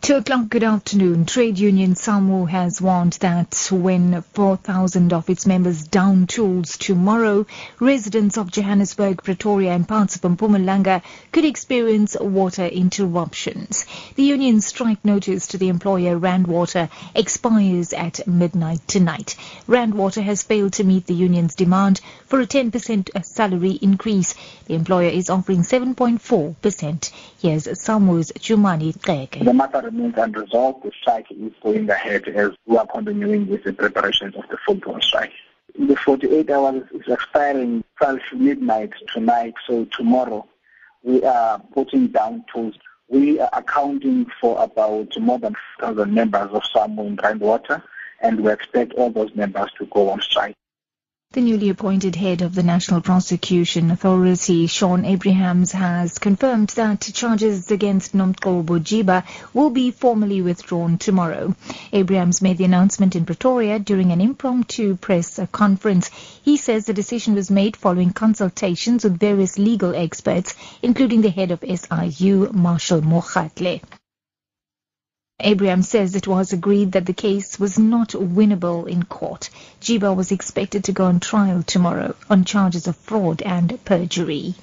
Two o'clock, good afternoon. Trade union SAMWU has warned that when 4,000 of its members down tools tomorrow, residents of Johannesburg, Pretoria and parts of Mpumalanga could experience water interruptions. The union's strike notice to the employer Randwater expires at midnight tonight. Randwater has failed to meet the union's demand for a 10% salary increase. The employer is offering 7.4%. Here's SAMWU's Jumani Remains unresolved. The strike is going ahead as we are continuing with the preparations of the full-blown strike. The 48 hours is expiring 12 midnight tonight, so tomorrow we are putting down tools. We are accounting for about more than 1,000 members of SAMWU in Randwater, and we expect all those members to go on strike. The newly appointed head of the National Prosecution Authority, Shaun Abrahams, has confirmed that charges against Nomgcobo Bojiba will be formally withdrawn tomorrow. Abrahams made the announcement in Pretoria during an impromptu press conference. He says the decision was made following consultations with various legal experts, including the head of SIU, Marshal Mokgatle. Abraham says it was agreed that the case was not winnable in court. Jiba was expected to go on trial tomorrow on charges of fraud and perjury.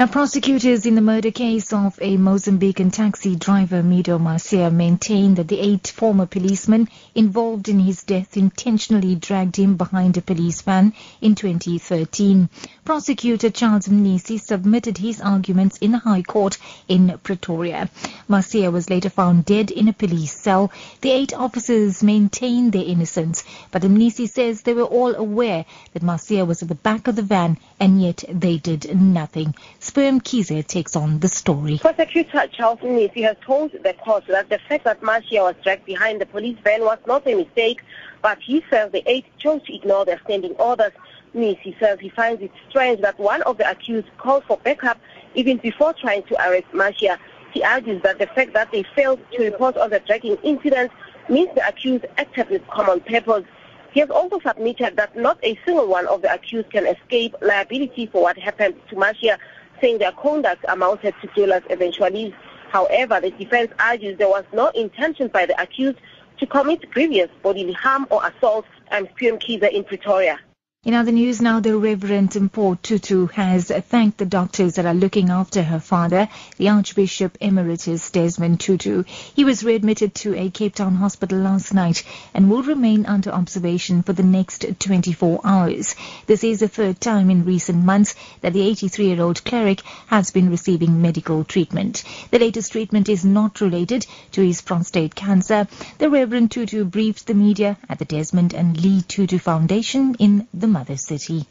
Now, prosecutors in the murder case of a Mozambican taxi driver, Mido Macia, maintain that the eight former policemen involved in his death intentionally dragged him behind a police van in 2013. Prosecutor Charles Mnisi submitted his arguments in the High Court in Pretoria. Macia was later found dead in a police cell. The eight officers maintained their innocence, but Mnisi says they were all aware that Macia was at the back of the van and yet they did nothing. Sperm Kize takes on the story. Prosecutor Charles Mnisi has told the court that the fact that Macia was dragged behind the police van was not a mistake, but he says the eight chose to ignore their standing orders. Mnisi says he finds it strange that one of the accused called for backup even before trying to arrest Macia. He argues that the fact that they failed to report on the dragging incident means the accused acted with common purpose. He has also submitted that not a single one of the accused can escape liability for what happened to Macia saying their conduct amounted to dolus eventualis. However, the defense argues there was no intention by the accused to commit grievous bodily harm or assault and Spurum Kiza in Pretoria. In other news now, the Reverend Mpho Tutu has thanked the doctors that are looking after her father, the Archbishop Emeritus Desmond Tutu. He was readmitted to a Cape Town hospital last night and will remain under observation for the next 24 hours. This is the third time in recent months that the 83-year-old cleric has been receiving medical treatment. The latest treatment is not related to his prostate cancer. The Reverend Tutu briefed the media at the Desmond and Leah Tutu Foundation in the mother city.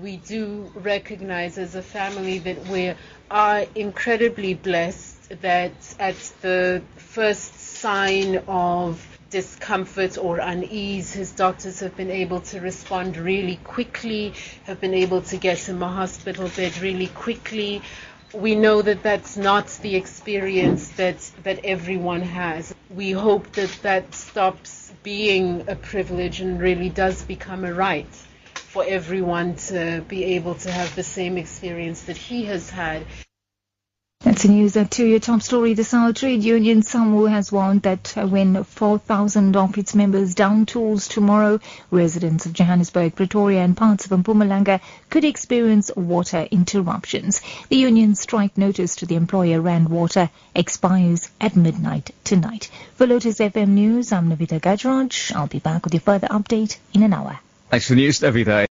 We do recognize as a family that we are incredibly blessed that at the first sign of discomfort or unease, his doctors have been able to respond really quickly, have been able to get him a hospital bed really quickly. We know that that's not the experience that, that everyone has. We hope that that stops being a privilege and really does become a right for everyone to be able to have the same experience that he has had. That's the news that to your top story. The South Trade Union SAMWU has warned that when 4,000 of its members down tools tomorrow, residents of Johannesburg, Pretoria and parts of Mpumalanga could experience water interruptions. The union strike notice to the employer Rand Water expires at midnight tonight. For Lotus FM News, I'm Navita Gajraj. I'll be back with your further update in an hour. Thanks for the news, Navita.